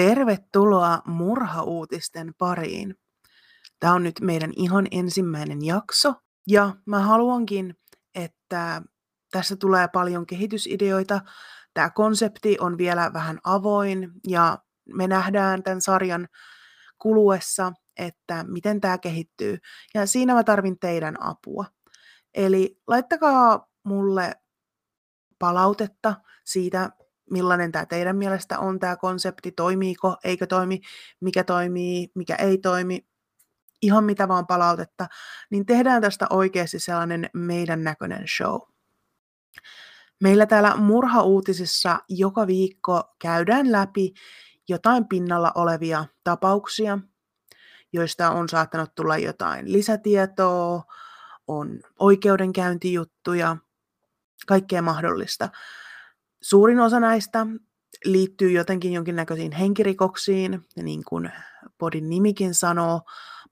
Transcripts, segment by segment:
Tervetuloa murhauutisten pariin. Tämä on nyt meidän ihan ensimmäinen jakso ja mä haluankin, että tässä tulee paljon kehitysideoita. Tämä konsepti on vielä vähän avoin ja me nähdään tämän sarjan kuluessa, että miten tämä kehittyy. Ja siinä mä tarvin teidän apua. Eli laittakaa mulle palautetta siitä, millainen tämä teidän mielestä on tämä konsepti, toimiiko, eikö toimi, mikä toimii, mikä ei toimi, ihan mitä vaan palautetta, niin tehdään tästä oikeasti sellainen meidän näköinen show. Meillä täällä murhauutisissa joka viikko käydään läpi jotain pinnalla olevia tapauksia, joista on saattanut tulla jotain lisätietoa, on oikeudenkäyntijuttuja, kaikkea mahdollista. Suurin osa näistä liittyy jotenkin jonkinnäköisiin henkirikoksiin, niin kuin podin nimikin sanoo,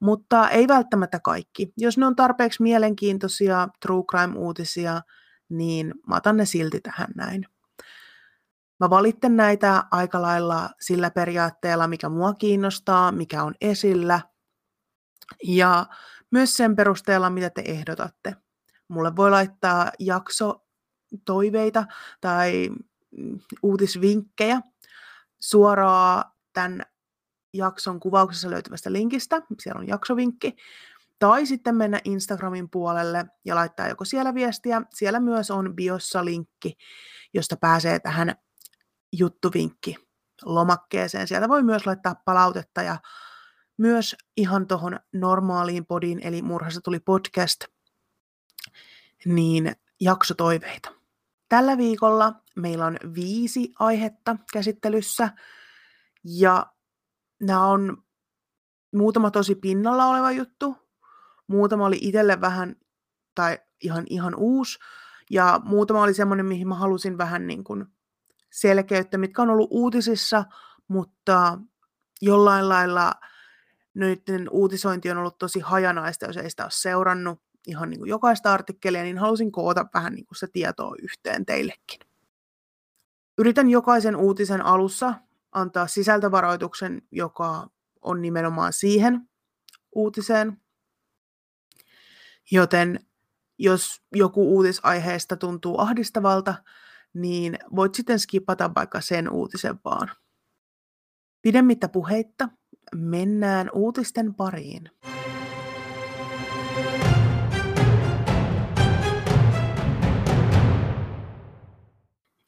mutta ei välttämättä kaikki. Jos ne on tarpeeksi mielenkiintoisia true crime-uutisia, niin mä otan ne silti tähän näin. Mä valitten näitä aika lailla sillä periaatteella, mikä mua kiinnostaa, mikä on esillä, ja myös sen perusteella, mitä te ehdotatte. Mulle voi laittaa jakso toiveita tai mm, uutisvinkkejä suoraan tämän jakson kuvauksessa löytyvästä linkistä, siellä on jaksovinkki, tai sitten mennä Instagramin puolelle ja laittaa joko siellä viestiä, siellä myös on biossa linkki, josta pääsee tähän juttuvinkki lomakkeeseen. Sieltä voi myös laittaa palautetta ja myös ihan tuohon normaaliin podiin, eli Murhassa tuli podcast, niin jaksotoiveita. Tällä viikolla meillä on viisi aihetta käsittelyssä ja nämä on muutama tosi pinnalla oleva juttu, muutama oli itselle vähän tai ihan, ihan uusi ja muutama oli semmoinen, mihin mä halusin vähän niin kuin selkeyttä, mitkä on ollut uutisissa, mutta jollain lailla nyt uutisointi on ollut tosi hajanaista, jos ei sitä ole seurannut ihan niin kuin jokaista artikkelia, niin halusin koota vähän niin kuin se tietoa yhteen teillekin. Yritän jokaisen uutisen alussa antaa sisältövaroituksen, joka on nimenomaan siihen uutiseen. Joten jos joku uutisaiheesta tuntuu ahdistavalta, niin voit sitten skipata vaikka sen uutisen vaan. Pidemmittä puheitta mennään uutisten pariin.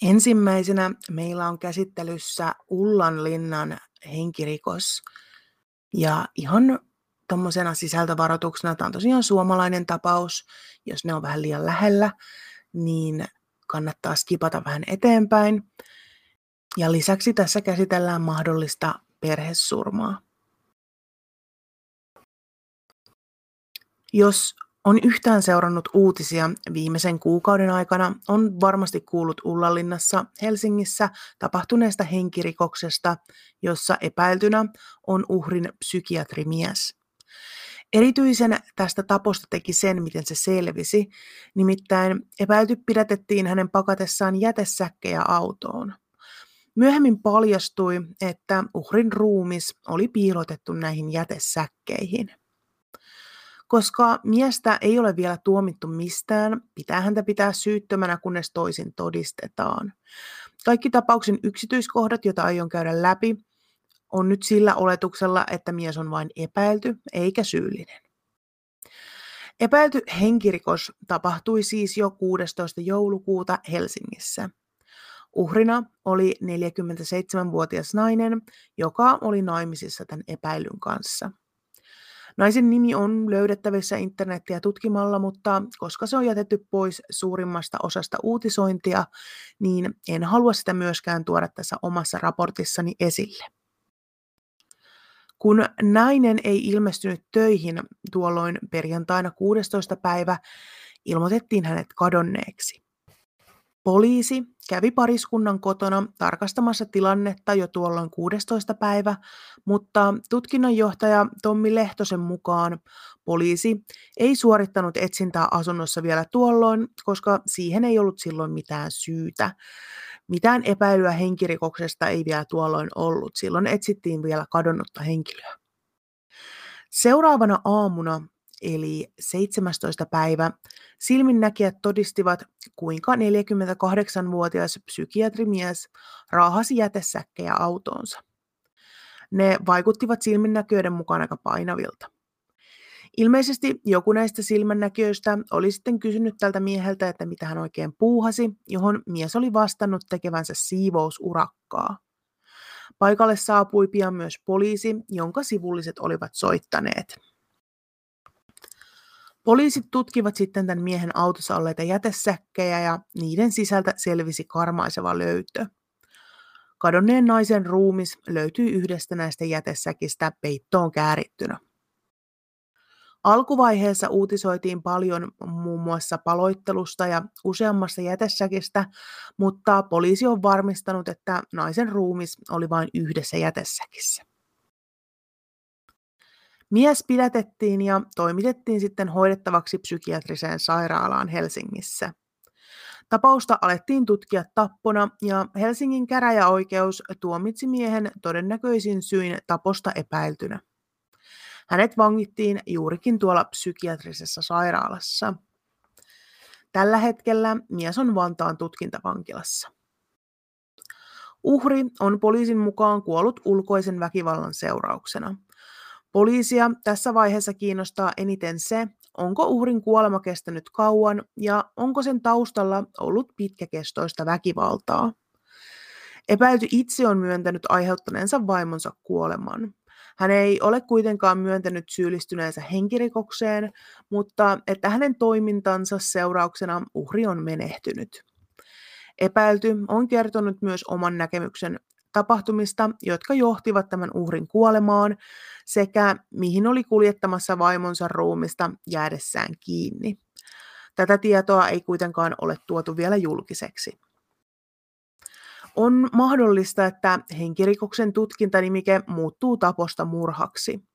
Ensimmäisenä meillä on käsittelyssä Ullanlinnan henkirikos. Ja ihan tuommoisena sisältövaroituksena, tämä on tosiaan suomalainen tapaus, jos ne on vähän liian lähellä, niin kannattaa skipata vähän eteenpäin. Ja lisäksi tässä käsitellään mahdollista perhesurmaa. Jos on yhtään seurannut uutisia viimeisen kuukauden aikana, on varmasti kuullut Ullanlinnassa Helsingissä tapahtuneesta henkirikoksesta, jossa epäiltynä on uhrin psykiatrimies. Erityisen tästä taposta teki sen, miten se selvisi, nimittäin epäilty pidätettiin hänen pakatessaan jätesäkkejä autoon. Myöhemmin paljastui, että uhrin ruumis oli piilotettu näihin jätesäkkeihin. Koska miestä ei ole vielä tuomittu mistään, pitää häntä pitää syyttömänä, kunnes toisin todistetaan. Kaikki tapauksen yksityiskohdat, joita aion käydä läpi, on nyt sillä oletuksella, että mies on vain epäilty eikä syyllinen. Epäilty henkirikos tapahtui siis jo 16. joulukuuta Helsingissä. Uhrina oli 47-vuotias nainen, joka oli naimisissa tämän epäilyn kanssa. Naisen nimi on löydettävissä internettiä tutkimalla, mutta koska se on jätetty pois suurimmasta osasta uutisointia, niin en halua sitä myöskään tuoda tässä omassa raportissani esille. Kun nainen ei ilmestynyt töihin tuolloin perjantaina 16. päivä, ilmoitettiin hänet kadonneeksi. Poliisi kävi pariskunnan kotona tarkastamassa tilannetta jo tuolloin 16. päivä, mutta tutkinnanjohtaja Tommi Lehtosen mukaan poliisi ei suorittanut etsintää asunnossa vielä tuolloin, koska siihen ei ollut silloin mitään syytä. Mitään epäilyä henkirikoksesta ei vielä tuolloin ollut, silloin etsittiin vielä kadonnutta henkilöä. Seuraavana aamuna, eli 17. päivä, silminnäkijät todistivat, kuinka 48-vuotias psykiatrimies raahasi jätesäkkejä autoonsa. Ne vaikuttivat silminnäkijöiden mukaan aika painavilta. Ilmeisesti joku näistä silmännäkijöistä oli sitten kysynyt tältä mieheltä, että mitä hän oikein puuhasi, johon mies oli vastannut tekevänsä siivousurakkaa. Paikalle saapui pian myös poliisi, jonka sivulliset olivat soittaneet. Poliisit tutkivat sitten tämän miehen autossa olleita jätesäkkejä ja niiden sisältä selvisi karmaiseva löytö. Kadonneen naisen ruumis löytyi yhdestä näistä jätesäkistä peittoon käärittynä. Alkuvaiheessa uutisoitiin paljon muun muassa paloittelusta ja useammasta jätesäkistä, mutta poliisi on varmistanut, että naisen ruumis oli vain yhdessä jätesäkissä. Mies pidätettiin ja toimitettiin sitten hoidettavaksi psykiatriseen sairaalaan Helsingissä. Tapausta alettiin tutkia tappona ja Helsingin käräjäoikeus tuomitsi miehen todennäköisin syin taposta epäiltynä. Hänet vangittiin juurikin tuolla psykiatrisessa sairaalassa. Tällä hetkellä mies on Vantaan tutkintavankilassa. Uhri on poliisin mukaan kuollut ulkoisen väkivallan seurauksena. Poliisia tässä vaiheessa kiinnostaa eniten se, onko uhrin kuolema kestänyt kauan ja onko sen taustalla ollut pitkäkestoista väkivaltaa. Epäilty itse on myöntänyt aiheuttaneensa vaimonsa kuoleman. Hän ei ole kuitenkaan myöntänyt syyllistyneensä henkirikokseen, mutta että hänen toimintansa seurauksena uhri on menehtynyt. Epäilty on kertonut myös oman näkemyksen tapahtumista, jotka johtivat tämän uhrin kuolemaan, sekä mihin oli kuljettamassa vaimonsa ruumista jäädessään kiinni. Tätä tietoa ei kuitenkaan ole tuotu vielä julkiseksi. On mahdollista, että henkirikoksen tutkintanimike muuttuu taposta murhaksi.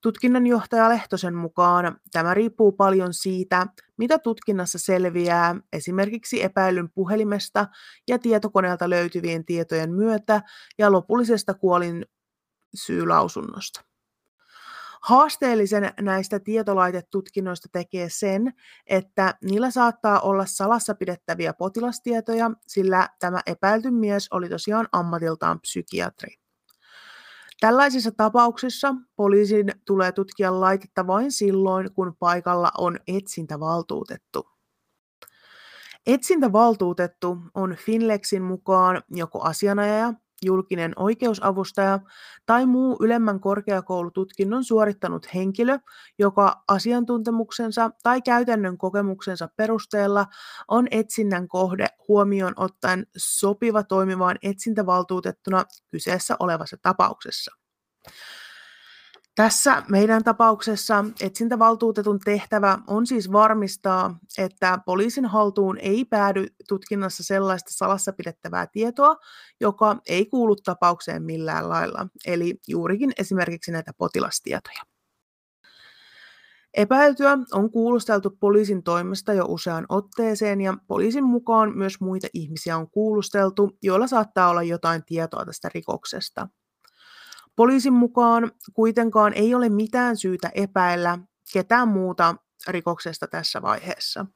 Tutkinnanjohtaja Lehtosen mukaan tämä riippuu paljon siitä, mitä tutkinnassa selviää esimerkiksi epäilyn puhelimesta ja tietokoneelta löytyvien tietojen myötä ja lopullisesta kuolin syylausunnosta. Haasteellisen näistä tietolaitetutkinnoista tekee sen, että niillä saattaa olla salassa pidettäviä potilastietoja, sillä tämä epäilty mies oli tosiaan ammatiltaan psykiatri. Tällaisissa tapauksissa poliisin tulee tutkia laitetta vain silloin, kun paikalla on etsintävaltuutettu. Etsintävaltuutettu on Finlexin mukaan joko asianajaja, julkinen oikeusavustaja tai muu ylemmän korkeakoulututkinnon suorittanut henkilö, joka asiantuntemuksensa tai käytännön kokemuksensa perusteella on etsinnän kohde huomioon ottaen sopiva toimimaan etsintävaltuutettuna kyseessä olevassa tapauksessa. Tässä meidän tapauksessa etsintävaltuutetun tehtävä on siis varmistaa, että poliisin haltuun ei päädy tutkinnassa sellaista salassa pidettävää tietoa, joka ei kuulu tapaukseen millään lailla, eli juurikin esimerkiksi näitä potilastietoja. Epäiltyä on kuulusteltu poliisin toimesta jo useaan otteeseen ja poliisin mukaan myös muita ihmisiä on kuulusteltu, joilla saattaa olla jotain tietoa tästä rikoksesta. Poliisin mukaan kuitenkaan ei ole mitään syytä epäillä ketään muuta rikoksesta tässä vaiheessa.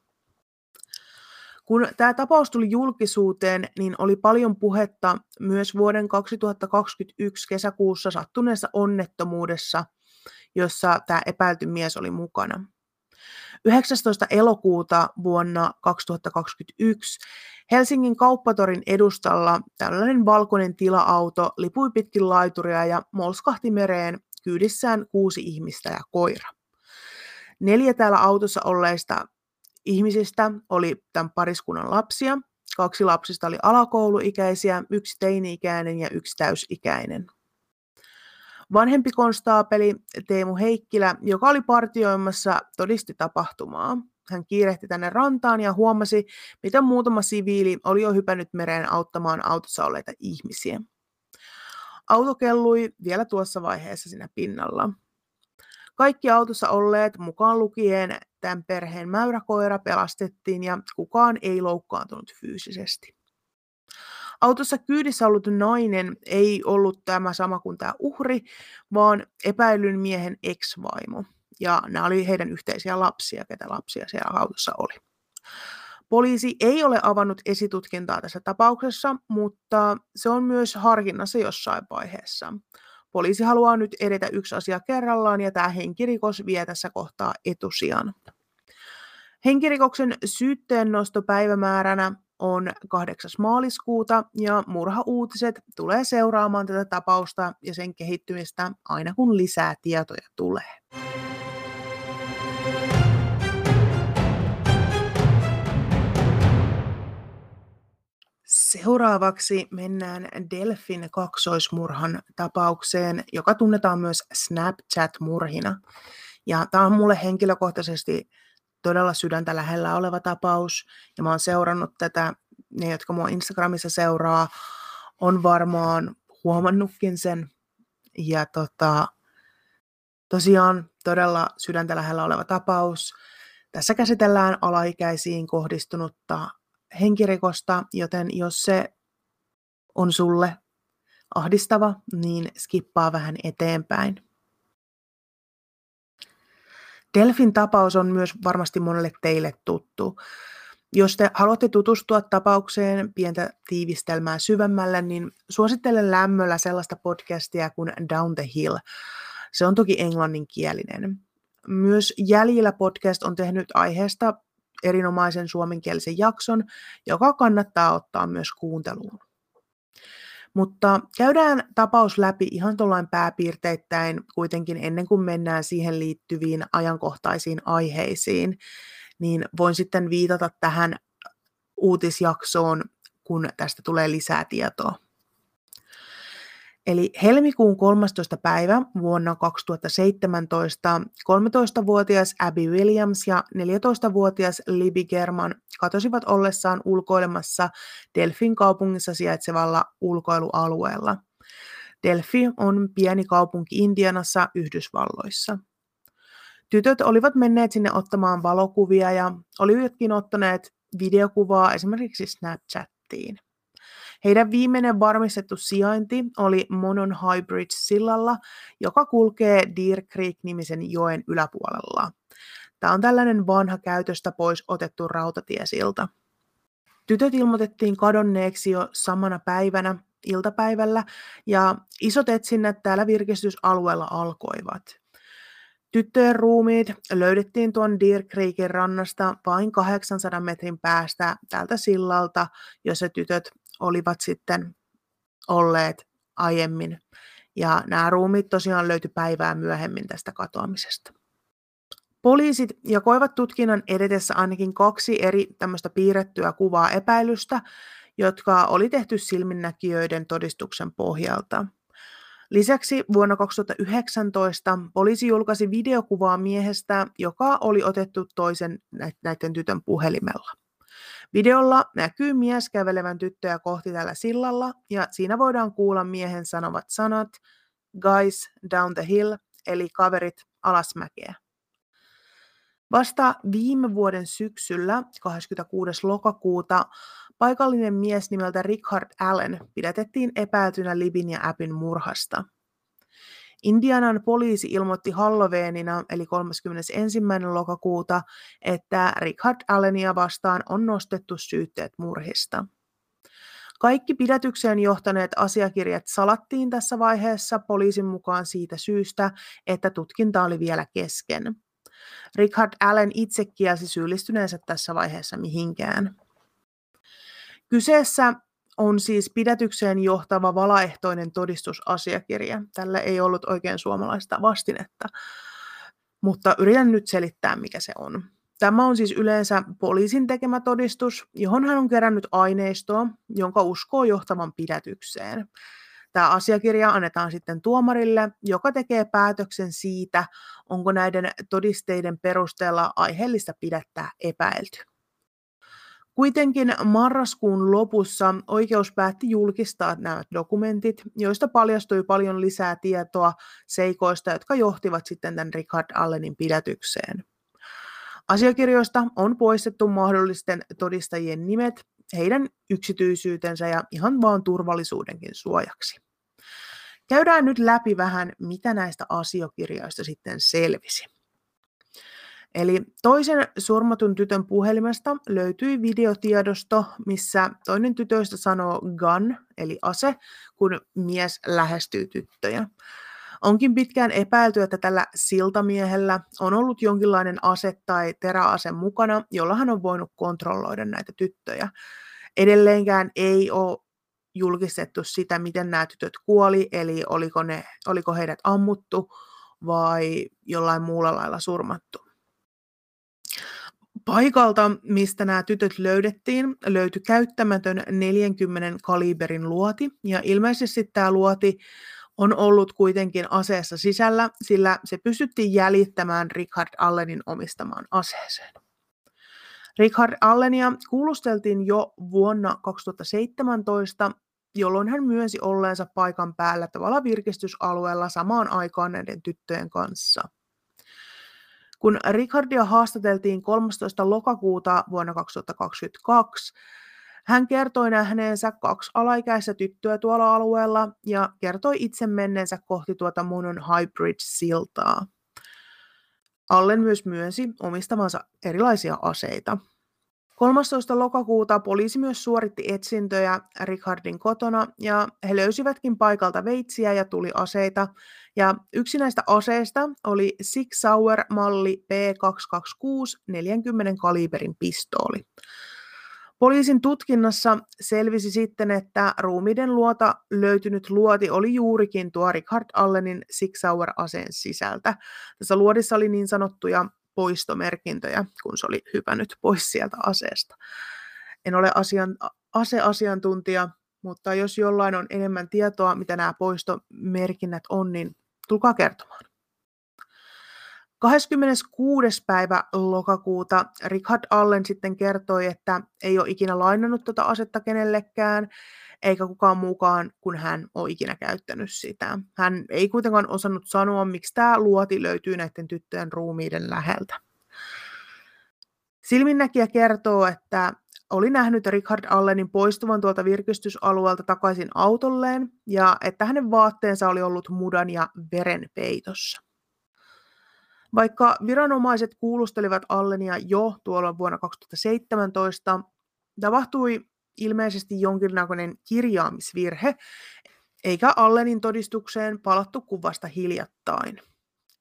Kun tämä tapaus tuli julkisuuteen, niin oli paljon puhetta myös vuoden 2021 kesäkuussa sattuneessa onnettomuudessa, jossa tämä epäilty mies oli mukana. 19. elokuuta vuonna 2021 Helsingin kauppatorin edustalla tällainen valkoinen tila-auto lipui pitkin laituria ja molskahti mereen kyydissään kuusi ihmistä ja koira. Neljä täällä autossa olleista ihmisistä oli tämän pariskunnan lapsia. Kaksi lapsista oli alakouluikäisiä, yksi teini-ikäinen ja yksi täysikäinen. Vanhempi konstaapeli Teemu Heikkilä, joka oli partioimassa, todisti tapahtumaa. Hän kiirehti tänne rantaan ja huomasi, miten muutama siviili oli jo hypännyt mereen auttamaan autossa olleita ihmisiä. Auto kellui vielä tuossa vaiheessa siinä pinnalla. Kaikki autossa olleet, mukaan lukien tämän perheen mäyräkoira, pelastettiin ja kukaan ei loukkaantunut fyysisesti. Autossa kyydissä ollut nainen ei ollut tämä sama kuin tämä uhri, vaan epäilyn miehen ex-vaimo. Ja nämä oli heidän yhteisiä lapsia, ketä lapsia siellä autossa oli. Poliisi ei ole avannut esitutkintaa tässä tapauksessa, mutta se on myös harkinnassa jossain vaiheessa. Poliisi haluaa nyt edetä yksi asia kerrallaan ja tämä henkirikos vie tässä kohtaa etusijan. Henkirikoksen syytteennostopäivämääränä on 8. maaliskuuta ja murhauutiset tulee seuraamaan tätä tapausta ja sen kehittymistä aina kun lisää tietoja tulee. Seuraavaksi mennään Delfin kaksoismurhan tapaukseen, joka tunnetaan myös Snapchat-murhina. Ja tämä on mulle henkilökohtaisesti todella sydäntä lähellä oleva tapaus, ja mä oon seurannut tätä, ne jotka mua Instagramissa seuraa, on varmaan huomannutkin sen, ja tota, tosiaan todella sydäntä lähellä oleva tapaus. Tässä käsitellään alaikäisiin kohdistunutta henkirikosta, joten jos se on sulle ahdistava, niin skippaa vähän eteenpäin. Delfin tapaus on myös varmasti monelle teille tuttu. Jos te haluatte tutustua tapaukseen pientä tiivistelmää syvemmälle, niin suosittelen lämmöllä sellaista podcastia kuin Down the Hill. Se on toki englanninkielinen. Myös Jäljillä podcast on tehnyt aiheesta erinomaisen suomenkielisen jakson, joka kannattaa ottaa myös kuunteluun. Mutta käydään tapaus läpi ihan tuollain pääpiirteittäin kuitenkin ennen kuin mennään siihen liittyviin ajankohtaisiin aiheisiin, niin voin sitten viitata tähän uutisjaksoon, kun tästä tulee lisää tietoa. Eli helmikuun 13. päivä vuonna 2017 13-vuotias Abby Williams ja 14-vuotias Libby German katosivat ollessaan ulkoilemassa Delfin kaupungissa sijaitsevalla ulkoilualueella. Delphi on pieni kaupunki Indianassa Yhdysvalloissa. Tytöt olivat menneet sinne ottamaan valokuvia ja olivatkin ottaneet videokuvaa esimerkiksi Snapchattiin. Heidän viimeinen varmistettu sijainti oli Monon High Bridge-sillalla, joka kulkee Deer Creek-nimisen joen yläpuolella. Tämä on tällainen vanha käytöstä pois otettu rautatiesilta. Tytöt ilmoitettiin kadonneeksi jo samana päivänä iltapäivällä ja isot etsinnät täällä virkistysalueella alkoivat. Tyttöjen ruumiit löydettiin tuon Deer Creekin rannasta vain 800 metrin päästä tältä sillalta, jossa tytöt olivat sitten olleet aiemmin. Ja nämä ruumit tosiaan löytyi päivää myöhemmin tästä katoamisesta. Poliisit jakoivat tutkinnan edetessä ainakin kaksi eri tämmöistä piirrettyä kuvaa epäilystä, jotka oli tehty silminnäkijöiden todistuksen pohjalta. Lisäksi vuonna 2019 poliisi julkaisi videokuvaa miehestä, joka oli otettu toisen näiden tytön puhelimella. Videolla näkyy mies kävelevän tyttöjä kohti tällä sillalla ja siinä voidaan kuulla miehen sanovat sanat guys down the hill eli kaverit alasmäkeä. Vasta viime vuoden syksyllä 26. lokakuuta paikallinen mies nimeltä Richard Allen pidätettiin epäiltynä Libin ja Appin murhasta. Indianan poliisi ilmoitti Halloweenina eli 31. lokakuuta, että Richard Allenia vastaan on nostettu syytteet murhista. Kaikki pidätykseen johtaneet asiakirjat salattiin tässä vaiheessa poliisin mukaan siitä syystä, että tutkinta oli vielä kesken. Richard Allen itse kielsi syyllistyneensä tässä vaiheessa mihinkään. Kyseessä on siis pidätykseen johtava valaehtoinen todistusasiakirja. Tällä ei ollut oikein suomalaista vastinetta, mutta yritän nyt selittää, mikä se on. Tämä on siis yleensä poliisin tekemä todistus, johon hän on kerännyt aineistoa, jonka uskoo johtavan pidätykseen. Tämä asiakirja annetaan sitten tuomarille, joka tekee päätöksen siitä, onko näiden todisteiden perusteella aiheellista pidättää epäilty. Kuitenkin marraskuun lopussa oikeus päätti julkistaa nämä dokumentit, joista paljastui paljon lisää tietoa seikoista, jotka johtivat sitten tämän Richard Allenin pidätykseen. Asiakirjoista on poistettu mahdollisten todistajien nimet, heidän yksityisyytensä ja ihan vaan turvallisuudenkin suojaksi. Käydään nyt läpi vähän, mitä näistä asiakirjoista sitten selvisi. Eli toisen surmatun tytön puhelimesta löytyi videotiedosto, missä toinen tytöistä sanoo gun, eli ase, kun mies lähestyy tyttöjä. Onkin pitkään epäilty, että tällä siltamiehellä on ollut jonkinlainen ase tai teräase mukana, jolla hän on voinut kontrolloida näitä tyttöjä. Edelleenkään ei ole julkistettu sitä, miten nämä tytöt kuoli, eli oliko, ne, oliko heidät ammuttu vai jollain muulla lailla surmattu. Paikalta, mistä nämä tytöt löydettiin, löytyi käyttämätön 40 kaliberin luoti, ja ilmeisesti tämä luoti on ollut kuitenkin aseessa sisällä, sillä se pystyttiin jäljittämään Richard Allenin omistamaan aseeseen. Richard Allenia kuulusteltiin jo vuonna 2017, jolloin hän myönsi olleensa paikan päällä tavalla virkistysalueella samaan aikaan näiden tyttöjen kanssa. Kun Richardia haastateltiin 13. lokakuuta vuonna 2022, hän kertoi nähneensä kaksi alaikäistä tyttöä tuolla alueella ja kertoi itse menneensä kohti tuota Monon Hybrid-siltaa. Allen myös myönsi omistamansa erilaisia aseita. 13. lokakuuta poliisi myös suoritti etsintöjä Richardin kotona ja he löysivätkin paikalta veitsiä ja tuliaseita. Ja yksi näistä aseista oli Sig Sauer-malli P226 40 kaliberin pistooli. Poliisin tutkinnassa selvisi sitten, että ruumiiden luota löytynyt luoti oli juurikin tuo Richard Allenin Sig Sauer-aseen sisältä. Tässä luodissa oli niin sanottuja poistomerkintöjä, kun se oli hypännyt pois sieltä aseesta. En ole asian, aseasiantuntija, mutta jos jollain on enemmän tietoa, mitä nämä poistomerkinnät on, niin tulkaa kertomaan. 26. päivä lokakuuta Richard Allen sitten kertoi, että ei ole ikinä lainannut tuota asetta kenellekään, eikä kukaan muukaan kuin hän ole ikinä käyttänyt sitä. Hän ei kuitenkaan osannut sanoa, miksi tämä luoti löytyy näiden tyttöjen ruumiiden läheltä. Silminnäkijä kertoo, että oli nähnyt Richard Allenin poistuvan tuolta virkistysalueelta takaisin autolleen ja että hänen vaatteensa oli ollut mudan ja veren peitossa. Vaikka viranomaiset kuulustelivat Allenia jo tuolla vuonna 2017, tapahtui ilmeisesti jonkinnäköinen kirjaamisvirhe, eikä Allenin todistukseen palattu kuvasta hiljattain.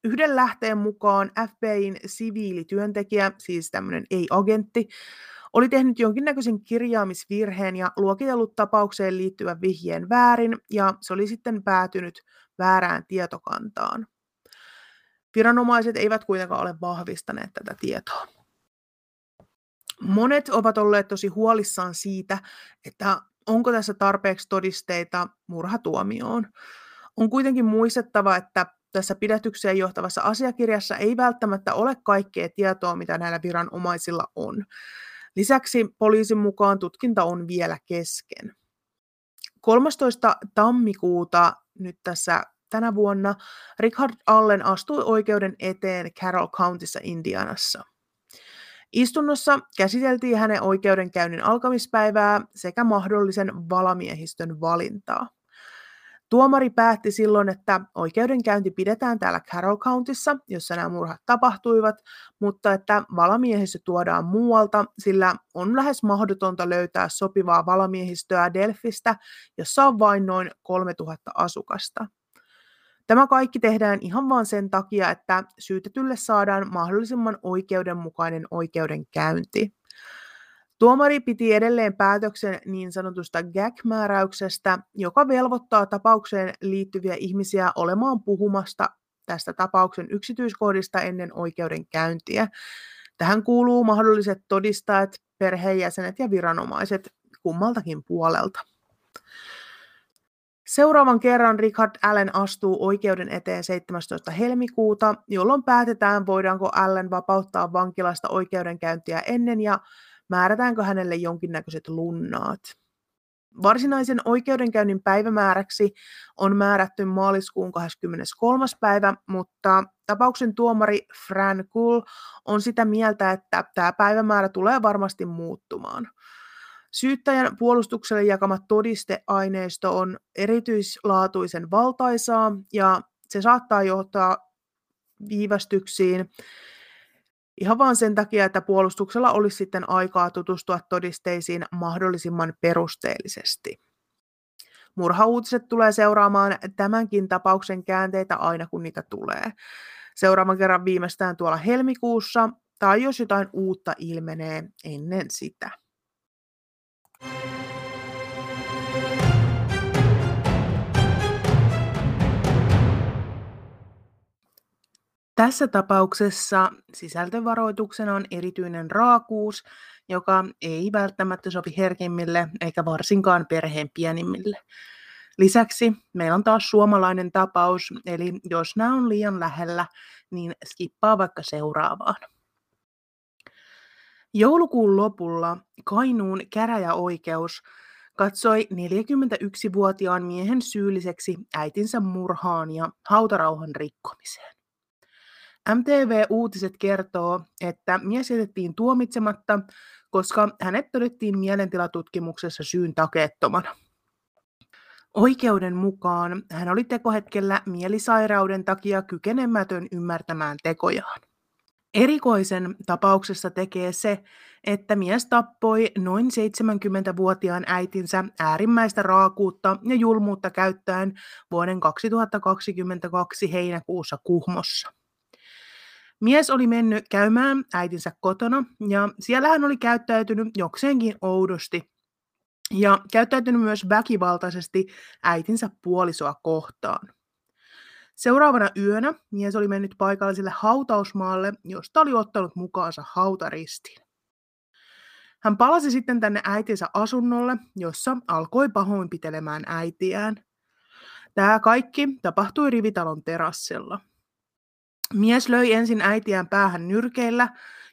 Yhden lähteen mukaan FBIin siviilityöntekijä, siis tämmöinen ei-agentti, oli tehnyt jonkinnäköisen kirjaamisvirheen ja luokitellut tapaukseen liittyvän vihjeen väärin, ja se oli sitten päätynyt väärään tietokantaan. Viranomaiset eivät kuitenkaan ole vahvistaneet tätä tietoa. Monet ovat olleet tosi huolissaan siitä, että onko tässä tarpeeksi todisteita murhatuomioon. On kuitenkin muistettava, että tässä pidätykseen johtavassa asiakirjassa ei välttämättä ole kaikkea tietoa, mitä näillä viranomaisilla on. Lisäksi poliisin mukaan tutkinta on vielä kesken. 13. tammikuuta nyt tässä tänä vuonna Richard Allen astui oikeuden eteen Carroll Countyssa Indianassa. Istunnossa käsiteltiin hänen oikeudenkäynnin alkamispäivää sekä mahdollisen valamiehistön valintaa. Tuomari päätti silloin, että oikeudenkäynti pidetään täällä Carroll Countyssa, jossa nämä murhat tapahtuivat, mutta että valamiehistö tuodaan muualta, sillä on lähes mahdotonta löytää sopivaa valamiehistöä Delfistä, jossa on vain noin 3000 asukasta. Tämä kaikki tehdään ihan vain sen takia, että syytetylle saadaan mahdollisimman oikeudenmukainen oikeudenkäynti. Tuomari piti edelleen päätöksen niin sanotusta gag-määräyksestä, joka velvoittaa tapaukseen liittyviä ihmisiä olemaan puhumasta tästä tapauksen yksityiskohdista ennen oikeudenkäyntiä. Tähän kuuluu mahdolliset todistajat, perheenjäsenet ja viranomaiset kummaltakin puolelta. Seuraavan kerran Richard Allen astuu oikeuden eteen 17. helmikuuta, jolloin päätetään, voidaanko Allen vapauttaa vankilasta oikeudenkäyntiä ennen ja määrätäänkö hänelle jonkinnäköiset lunnaat. Varsinaisen oikeudenkäynnin päivämääräksi on määrätty maaliskuun 23. päivä, mutta tapauksen tuomari Fran Kuhl on sitä mieltä, että tämä päivämäärä tulee varmasti muuttumaan. Syyttäjän puolustukselle jakama todisteaineisto on erityislaatuisen valtaisaa ja se saattaa johtaa viivästyksiin ihan vain sen takia, että puolustuksella olisi sitten aikaa tutustua todisteisiin mahdollisimman perusteellisesti. Murhauutiset tulee seuraamaan tämänkin tapauksen käänteitä aina kun niitä tulee. Seuraavan kerran viimeistään tuolla helmikuussa, tai jos jotain uutta ilmenee ennen sitä. Tässä tapauksessa sisältövaroituksena on erityinen raakuus, joka ei välttämättä sopi herkimmille eikä varsinkaan perheen pienimmille. Lisäksi meillä on taas suomalainen tapaus, eli jos nämä on liian lähellä, niin skippaa vaikka seuraavaan. Joulukuun lopulla Kainuun käräjäoikeus katsoi 41-vuotiaan miehen syylliseksi äitinsä murhaan ja hautarauhan rikkomiseen. MTV Uutiset kertoo, että mies jätettiin tuomitsematta, koska hänet todettiin mielentilatutkimuksessa syyn takeettomana. Oikeuden mukaan hän oli tekohetkellä mielisairauden takia kykenemätön ymmärtämään tekojaan. Erikoisen tapauksessa tekee se, että mies tappoi noin 70-vuotiaan äitinsä äärimmäistä raakuutta ja julmuutta käyttäen vuoden 2022 heinäkuussa Kuhmossa. Mies oli mennyt käymään äitinsä kotona ja siellä hän oli käyttäytynyt jokseenkin oudosti ja käyttäytynyt myös väkivaltaisesti äitinsä puolisoa kohtaan. Seuraavana yönä mies oli mennyt paikalliselle hautausmaalle, josta oli ottanut mukaansa hautaristin. Hän palasi sitten tänne äitinsä asunnolle, jossa alkoi pahoinpitelemään äitiään. Tämä kaikki tapahtui rivitalon terassilla. Mies löi ensin äitiään päähän nyrkeillä,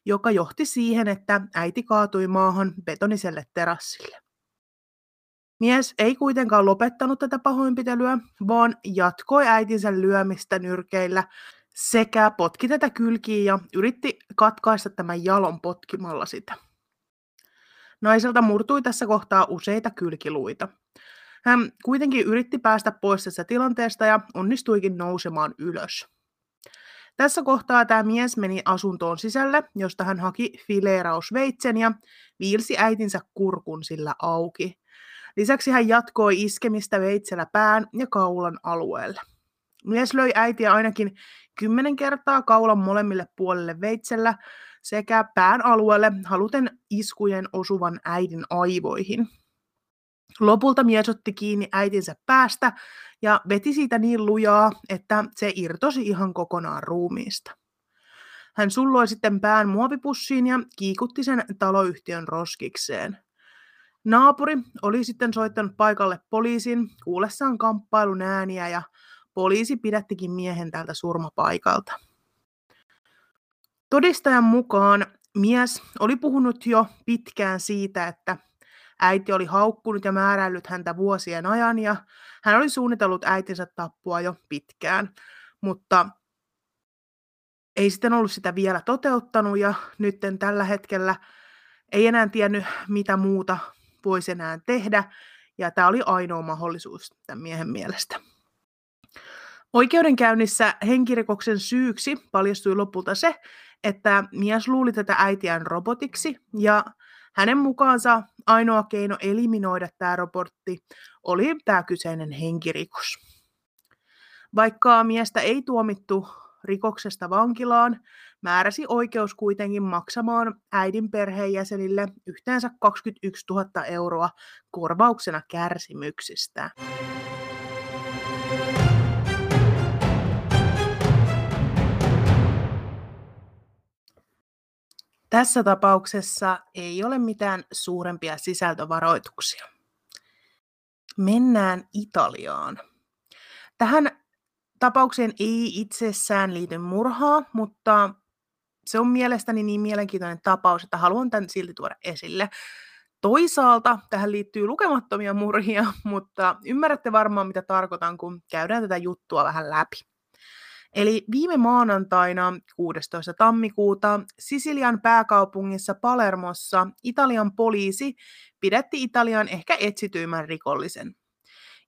joka johti siihen, että äiti kaatui maahan betoniselle terassille. Mies ei kuitenkaan lopettanut tätä pahoinpitelyä, vaan jatkoi äitinsä lyömistä nyrkeillä sekä potki tätä kylkiin ja yritti katkaista tämän jalon potkimalla sitä. Naiselta murtui tässä kohtaa useita kylkiluita. Hän kuitenkin yritti päästä pois tästä tilanteesta ja onnistuikin nousemaan ylös. Tässä kohtaa tämä mies meni asuntoon sisälle, josta hän haki fileerausveitsen ja viilsi äitinsä kurkun sillä auki. Lisäksi hän jatkoi iskemistä veitsellä pään ja kaulan alueelle. Mies löi äitiä ainakin kymmenen kertaa kaulan molemmille puolille veitsellä sekä pään alueelle haluten iskujen osuvan äidin aivoihin. Lopulta mies otti kiinni äitinsä päästä ja veti siitä niin lujaa, että se irtosi ihan kokonaan ruumiista. Hän sulloi sitten pään muovipussiin ja kiikutti sen taloyhtiön roskikseen. Naapuri oli sitten soittanut paikalle poliisin kuullessaan kamppailun ääniä ja poliisi pidättikin miehen tältä surmapaikalta. Todistajan mukaan mies oli puhunut jo pitkään siitä, että äiti oli haukkunut ja määräillyt häntä vuosien ajan ja hän oli suunnitellut äitinsä tappua jo pitkään, mutta ei sitten ollut sitä vielä toteuttanut ja nyt tällä hetkellä ei enää tiennyt, mitä muuta voisi enää tehdä, ja tämä oli ainoa mahdollisuus tämän miehen mielestä. Oikeudenkäynnissä henkirikoksen syyksi paljastui lopulta se, että mies luuli tätä äitiään robotiksi, ja hänen mukaansa ainoa keino eliminoida tämä robotti oli tämä kyseinen henkirikos. Vaikka miestä ei tuomittu rikoksesta vankilaan, määräsi oikeus kuitenkin maksamaan äidin perheenjäsenille yhteensä 21 000 euroa korvauksena kärsimyksistä. Tässä tapauksessa ei ole mitään suurempia sisältövaroituksia. Mennään Italiaan. Tähän tapaukseen ei itsessään liity murhaa, mutta se on mielestäni niin mielenkiintoinen tapaus, että haluan tämän silti tuoda esille. Toisaalta tähän liittyy lukemattomia murhia, mutta ymmärrätte varmaan, mitä tarkoitan, kun käydään tätä juttua vähän läpi. Eli viime maanantaina 16. tammikuuta Sisilian pääkaupungissa Palermossa Italian poliisi pidätti Italian ehkä etsityimmän rikollisen.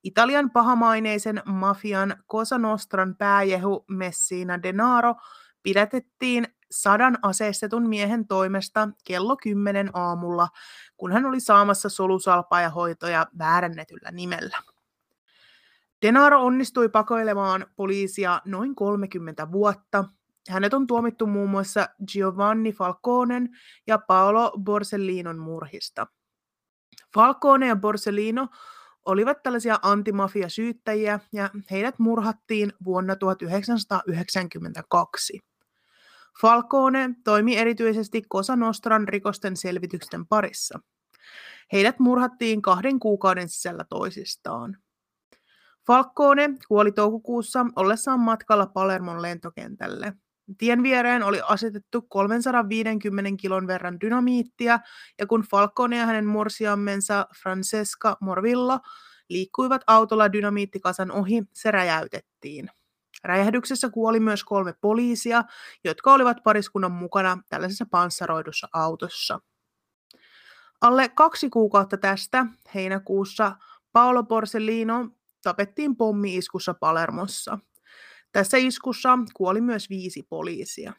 Italian pahamaineisen mafian Cosa Nostran pääjehu Messina Denaro pidätettiin sadan aseistetun miehen toimesta kello 10 aamulla, kun hän oli saamassa solusalpaa ja hoitoja väärännetyllä nimellä. Denaro onnistui pakoilemaan poliisia noin 30 vuotta. Hänet on tuomittu muun muassa Giovanni Falconen ja Paolo Borsellinon murhista. Falcone ja Borsellino olivat tällaisia antimafia-syyttäjiä ja heidät murhattiin vuonna 1992. Falcone toimi erityisesti Cosa Nostran rikosten selvitysten parissa. Heidät murhattiin kahden kuukauden sisällä toisistaan. Falcone kuoli toukokuussa ollessaan matkalla Palermon lentokentälle. Tien viereen oli asetettu 350 kilon verran dynamiittia, ja kun Falcone ja hänen morsiammensa Francesca Morvillo liikkuivat autolla dynamiittikasan ohi, se räjäytettiin. Räjähdyksessä kuoli myös kolme poliisia, jotka olivat pariskunnan mukana tällaisessa panssaroidussa autossa. Alle kaksi kuukautta tästä, heinäkuussa, Paolo Borsellino tapettiin pommi-iskussa Palermossa. Tässä iskussa kuoli myös viisi poliisia.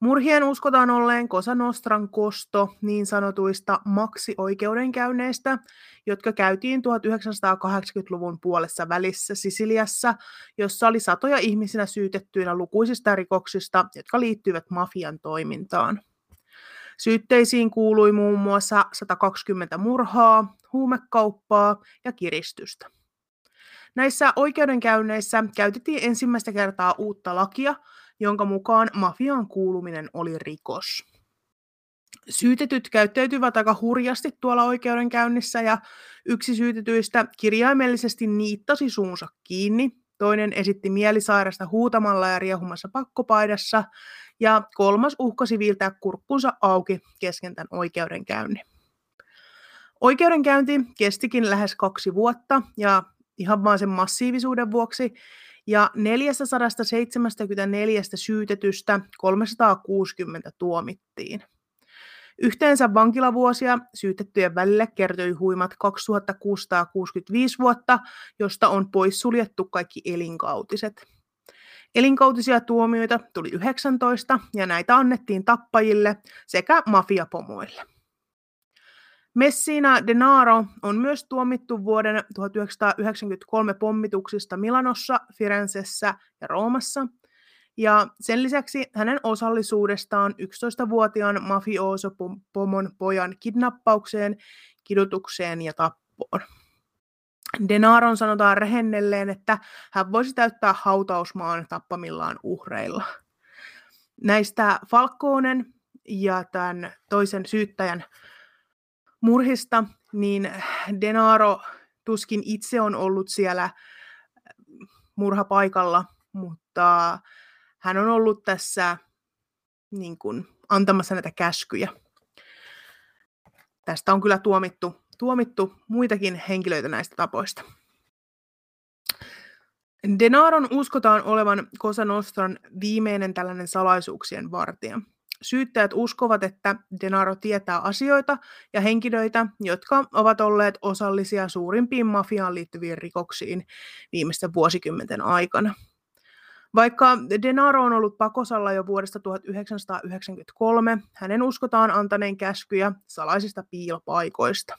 Murhien uskotaan olleen Cosa Nostran kosto niin sanotuista maksioikeudenkäynneistä, jotka käytiin 1980-luvun puolessa välissä Sisiliassa, jossa oli satoja ihmisinä syytettyinä lukuisista rikoksista, jotka liittyivät mafian toimintaan. Syytteisiin kuului muun muassa 120 murhaa, huumekauppaa ja kiristystä. Näissä oikeudenkäynneissä käytettiin ensimmäistä kertaa uutta lakia, jonka mukaan mafiaan kuuluminen oli rikos. Syytetyt käyttäytyivät aika hurjasti tuolla oikeudenkäynnissä ja yksi syytetyistä kirjaimellisesti niittasi suunsa kiinni, toinen esitti mielisairasta huutamalla ja riehumassa pakkopaidassa ja kolmas uhkasi viiltää kurkkunsa auki kesken tämän oikeudenkäynnin. Oikeudenkäynti kestikin lähes kaksi vuotta ja ihan vaan sen massiivisuuden vuoksi, ja 474 syytetystä 360 tuomittiin. Yhteensä vankilavuosia syytettyjen välille kertoi huimat 2665 vuotta, josta on poissuljettu kaikki elinkautiset. Elinkautisia tuomioita tuli 19 ja näitä annettiin tappajille sekä mafiapomoille. Messina Denaro on myös tuomittu vuoden 1993 pommituksista Milanossa, Firenzessä ja Roomassa. Ja sen lisäksi hänen osallisuudestaan 11-vuotiaan mafioso-pomon pojan kidnappaukseen, kidutukseen ja tappoon. Denaron sanotaan rehennelleen, että hän voisi täyttää hautausmaan tappamillaan uhreilla. Näistä Falkoonen ja tämän toisen syyttäjän murhista, niin Denaro tuskin itse on ollut siellä murhapaikalla, mutta hän on ollut tässä niin kuin, antamassa näitä käskyjä. Tästä on kyllä tuomittu, tuomittu muitakin henkilöitä näistä tapoista. Denaron uskotaan olevan Cosa Nostran viimeinen tällainen salaisuuksien vartija. Syyttäjät uskovat, että Denaro tietää asioita ja henkilöitä, jotka ovat olleet osallisia suurimpiin mafiaan liittyviin rikoksiin viimeisten vuosikymmenten aikana. Vaikka Denaro on ollut pakosalla jo vuodesta 1993, hänen uskotaan antaneen käskyjä salaisista piilopaikoista.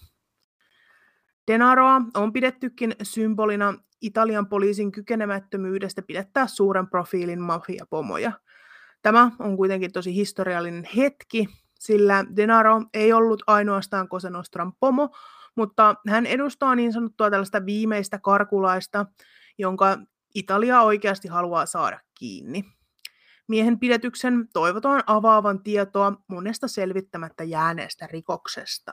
Denaroa on pidettykin symbolina Italian poliisin kykenemättömyydestä pidättää suuren profiilin mafiapomoja – Tämä on kuitenkin tosi historiallinen hetki, sillä Denaro ei ollut ainoastaan Cosa Nostran pomo, mutta hän edustaa niin sanottua tällaista viimeistä karkulaista, jonka Italia oikeasti haluaa saada kiinni. Miehen pidetyksen toivotaan avaavan tietoa monesta selvittämättä jääneestä rikoksesta.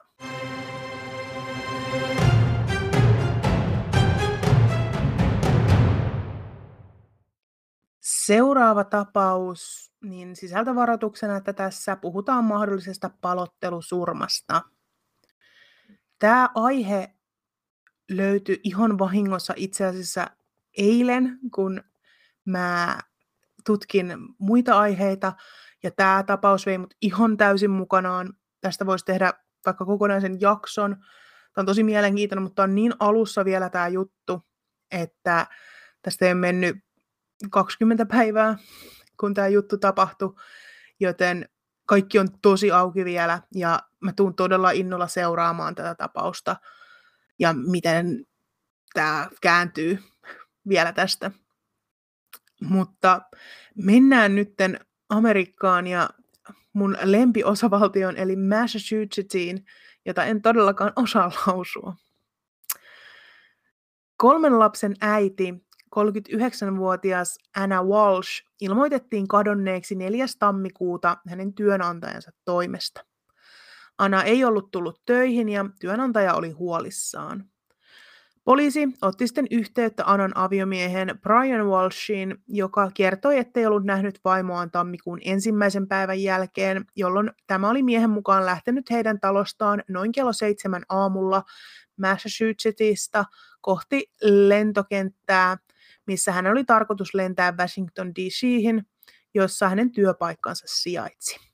Seuraava tapaus, niin sisältövaroituksena, että tässä puhutaan mahdollisesta palottelusurmasta. Tämä aihe löytyi ihan vahingossa itse asiassa eilen, kun mä tutkin muita aiheita, ja tämä tapaus vei mut ihan täysin mukanaan. Tästä voisi tehdä vaikka kokonaisen jakson. Tämä on tosi mielenkiintoinen, mutta on niin alussa vielä tämä juttu, että tästä ei ole mennyt 20 päivää, kun tämä juttu tapahtui, joten kaikki on tosi auki vielä ja mä tuun todella innolla seuraamaan tätä tapausta ja miten tämä kääntyy vielä tästä. Mutta mennään nytten Amerikkaan ja mun lempiosavaltion eli Massachusettsiin, jota en todellakaan osaa lausua. Kolmen lapsen äiti, 39-vuotias Anna Walsh, ilmoitettiin kadonneeksi 4. tammikuuta hänen työnantajansa toimesta. Anna ei ollut tullut töihin ja työnantaja oli huolissaan. Poliisi otti sitten yhteyttä Anan aviomiehen Brian Walshiin, joka kertoi, ettei ollut nähnyt vaimoaan tammikuun ensimmäisen päivän jälkeen, jolloin tämä oli miehen mukaan lähtenyt heidän talostaan noin kello seitsemän aamulla Massachusettsista kohti lentokenttää, missä hän oli tarkoitus lentää Washington DC:hin, jossa hänen työpaikkansa sijaitsi.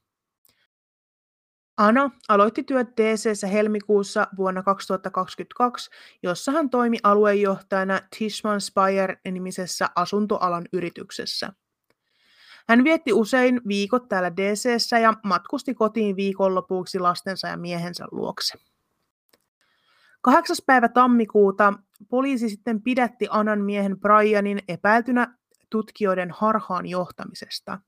Ana aloitti työt DC:ssä helmikuussa vuonna 2022, jossa hän toimi aluejohtajana Tishman Speyer-nimisessä asuntoalan yrityksessä. Hän vietti usein viikot täällä DC:ssä ja matkusti kotiin viikonlopuksi lastensa ja miehensä luokse. 8. päivä tammikuuta poliisi sitten pidätti Anan miehen Brianin epäiltynä tutkijoiden harhaan johtamisesta –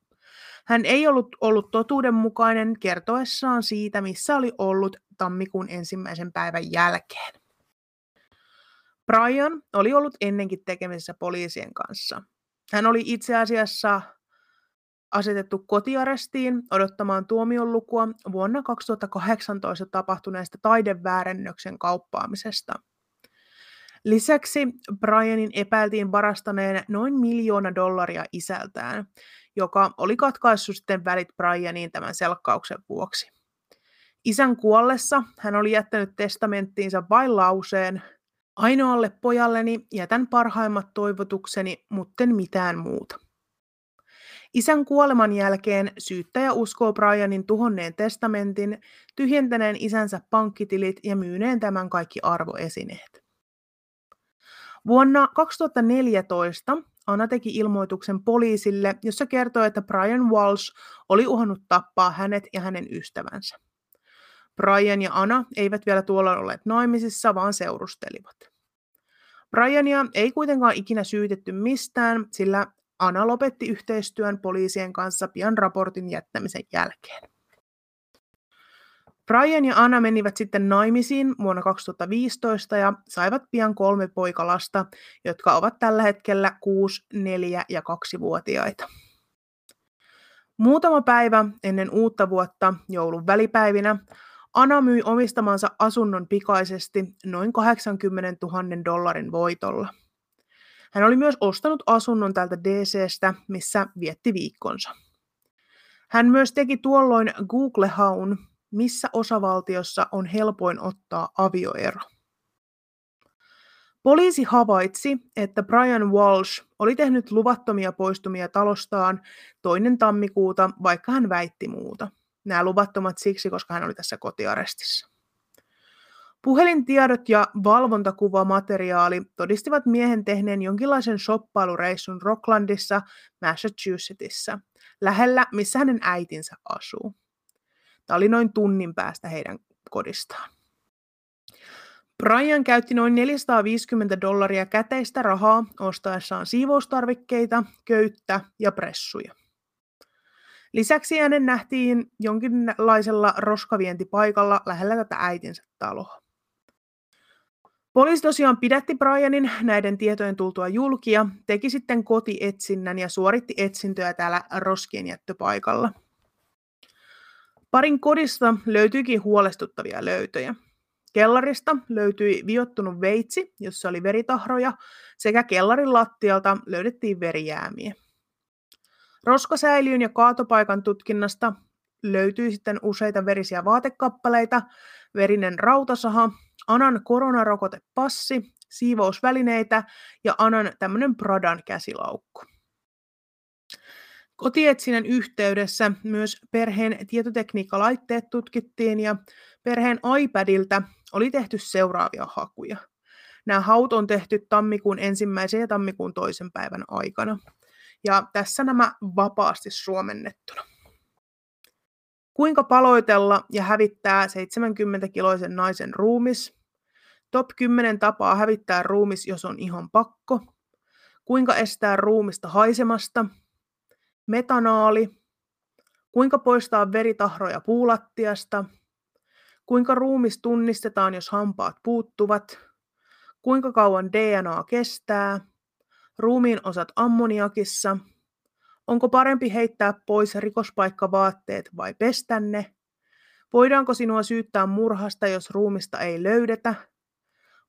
hän ei ollut ollut totuudenmukainen kertoessaan siitä, missä oli ollut tammikuun ensimmäisen päivän jälkeen. Brian oli ollut ennenkin tekemisissä poliisien kanssa. Hän oli itse asiassa asetettu kotiarestiin odottamaan tuomion lukua vuonna 2018 tapahtuneesta taideväärennöksen kauppaamisesta. Lisäksi Brianin epäiltiin varastaneen noin miljoona dollaria isältään, joka oli katkaissut sitten välit Brianiin tämän selkkauksen vuoksi. Isän kuollessa hän oli jättänyt testamenttiinsa vain lauseen, ainoalle pojalleni jätän parhaimmat toivotukseni, mutten mitään muuta. Isän kuoleman jälkeen syyttäjä uskoo Brianin tuhonneen testamentin, tyhjentäneen isänsä pankkitilit ja myyneen tämän kaikki arvoesineet. Vuonna 2014 Anna teki ilmoituksen poliisille, jossa kertoi, että Brian Walsh oli uhannut tappaa hänet ja hänen ystävänsä. Brian ja Anna eivät vielä tuolla olleet naimisissa, vaan seurustelivat. Briania ei kuitenkaan ikinä syytetty mistään, sillä Anna lopetti yhteistyön poliisien kanssa pian raportin jättämisen jälkeen. Brian ja Anna menivät sitten naimisiin vuonna 2015 ja saivat pian kolme poikalasta, jotka ovat tällä hetkellä 6, 4 ja 2-vuotiaita. Muutama päivä ennen uutta vuotta, joulun välipäivinä, Anna myi omistamansa asunnon pikaisesti noin 80 000 dollarin voitolla. Hän oli myös ostanut asunnon täältä DCstä, missä vietti viikkonsa. Hän myös teki tuolloin Google-haun, missä osavaltiossa on helpoin ottaa avioero. Poliisi havaitsi, että Brian Walsh oli tehnyt luvattomia poistumia talostaan toinen tammikuuta, vaikka hän väitti muuta. Nämä luvattomat siksi, koska hän oli tässä kotiarestissa. Puhelintiedot ja valvontakuvamateriaali todistivat miehen tehneen jonkinlaisen shoppailureissun Rocklandissa, Massachusettsissa, lähellä missä hänen äitinsä asuu. Tämä oli noin tunnin päästä heidän kodistaan. Brian käytti noin 450 dollaria käteistä rahaa ostaessaan siivoustarvikkeita, köyttä ja pressuja. Lisäksi hänen nähtiin jonkinlaisella roskavientipaikalla lähellä tätä äitinsä taloa. Poliisi tosiaan pidätti Brianin näiden tietojen tultua julkia, teki sitten kotietsinnän ja suoritti etsintöjä täällä roskien jättöpaikalla – Parin kodista löytyikin huolestuttavia löytöjä. Kellarista löytyi viottunut veitsi, jossa oli veritahroja, sekä kellarin lattialta löydettiin verijäämiä. Roskasäiliön ja kaatopaikan tutkinnasta löytyi sitten useita verisiä vaatekappaleita, verinen rautasaha, Anan koronarokotepassi, siivousvälineitä ja Anan tämmöinen Pradan käsilaukku. Kotietsinnän yhteydessä myös perheen tietotekniikkalaitteet tutkittiin ja perheen iPadilta oli tehty seuraavia hakuja. Nämä haut on tehty tammikuun ensimmäisen ja tammikuun toisen päivän aikana. Ja tässä nämä vapaasti suomennettuna. Kuinka paloitella ja hävittää 70-kiloisen naisen ruumis? Top 10 tapaa hävittää ruumis, jos on ihan pakko. Kuinka estää ruumista haisemasta? Metanaali. Kuinka poistaa veritahroja puulattiasta? Kuinka ruumis tunnistetaan, jos hampaat puuttuvat? Kuinka kauan DNA kestää? Ruumiin osat ammoniakissa. Onko parempi heittää pois rikospaikkavaatteet vai pestä ne? Voidaanko sinua syyttää murhasta, jos ruumista ei löydetä?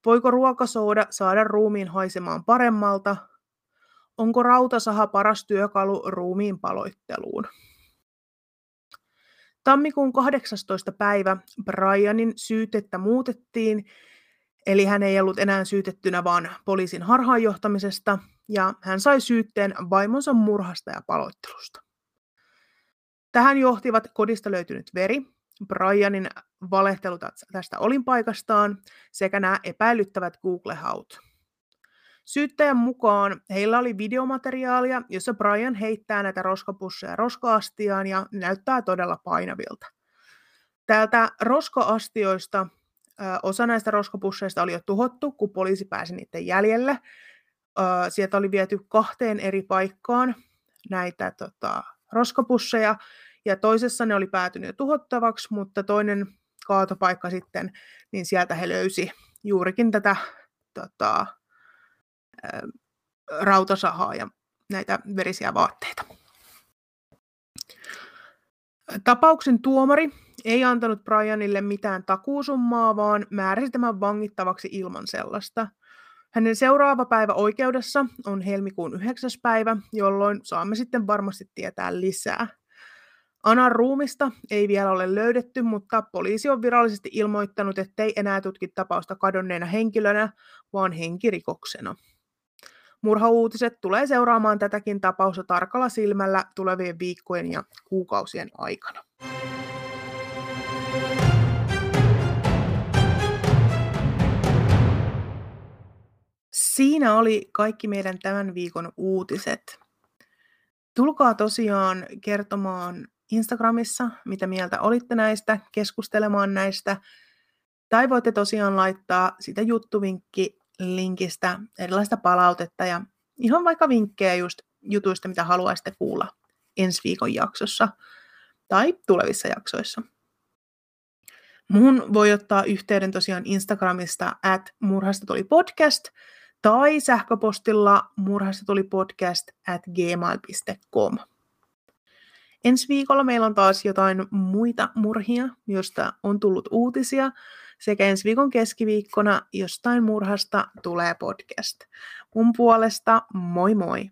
Voiko ruokasooda saada ruumiin haisemaan paremmalta? Onko rautasaha paras työkalu ruumiin paloitteluun? Tammikuun 18. päivä Brianin syytettä muutettiin, eli hän ei ollut enää syytettynä vaan poliisin harhaanjohtamisesta, ja hän sai syytteen vaimonsa murhasta ja paloittelusta. Tähän johtivat kodista löytynyt veri, Brianin valehtelu tästä olinpaikastaan sekä nämä epäilyttävät Google-haut. Syyttäjän mukaan heillä oli videomateriaalia, jossa Brian heittää näitä roskapusseja roskaastiaan ja näyttää todella painavilta. Täältä roskaastioista osa näistä roskapusseista oli jo tuhottu, kun poliisi pääsi niiden jäljelle. Sieltä oli viety kahteen eri paikkaan näitä tota, roskapusseja, ja toisessa ne oli päätynyt jo tuhottavaksi, mutta toinen kaatopaikka sitten, niin sieltä he löysi juurikin tätä tota, rautasahaa ja näitä verisiä vaatteita. Tapauksen tuomari ei antanut Brianille mitään takuusummaa, vaan määräsi tämän vangittavaksi ilman sellaista. Hänen seuraava päivä oikeudessa on helmikuun 9. päivä, jolloin saamme sitten varmasti tietää lisää. Anan ruumista ei vielä ole löydetty, mutta poliisi on virallisesti ilmoittanut, ettei enää tutki tapausta kadonneena henkilönä, vaan henkirikoksena. Murhauutiset tulee seuraamaan tätäkin tapausta tarkalla silmällä tulevien viikkojen ja kuukausien aikana. Siinä oli kaikki meidän tämän viikon uutiset. Tulkaa tosiaan kertomaan Instagramissa, mitä mieltä olitte näistä, keskustelemaan näistä. Tai voitte tosiaan laittaa sitä juttuvinkki linkistä erilaista palautetta ja ihan vaikka vinkkejä just jutuista, mitä haluaisitte kuulla ensi viikon jaksossa tai tulevissa jaksoissa. Mun voi ottaa yhteyden tosiaan Instagramista at murhasta tuli podcast tai sähköpostilla murhasta tuli podcast at gmail.com. Ensi viikolla meillä on taas jotain muita murhia, joista on tullut uutisia, sekä ensi viikon keskiviikkona jostain murhasta tulee podcast. Mun puolesta moi moi!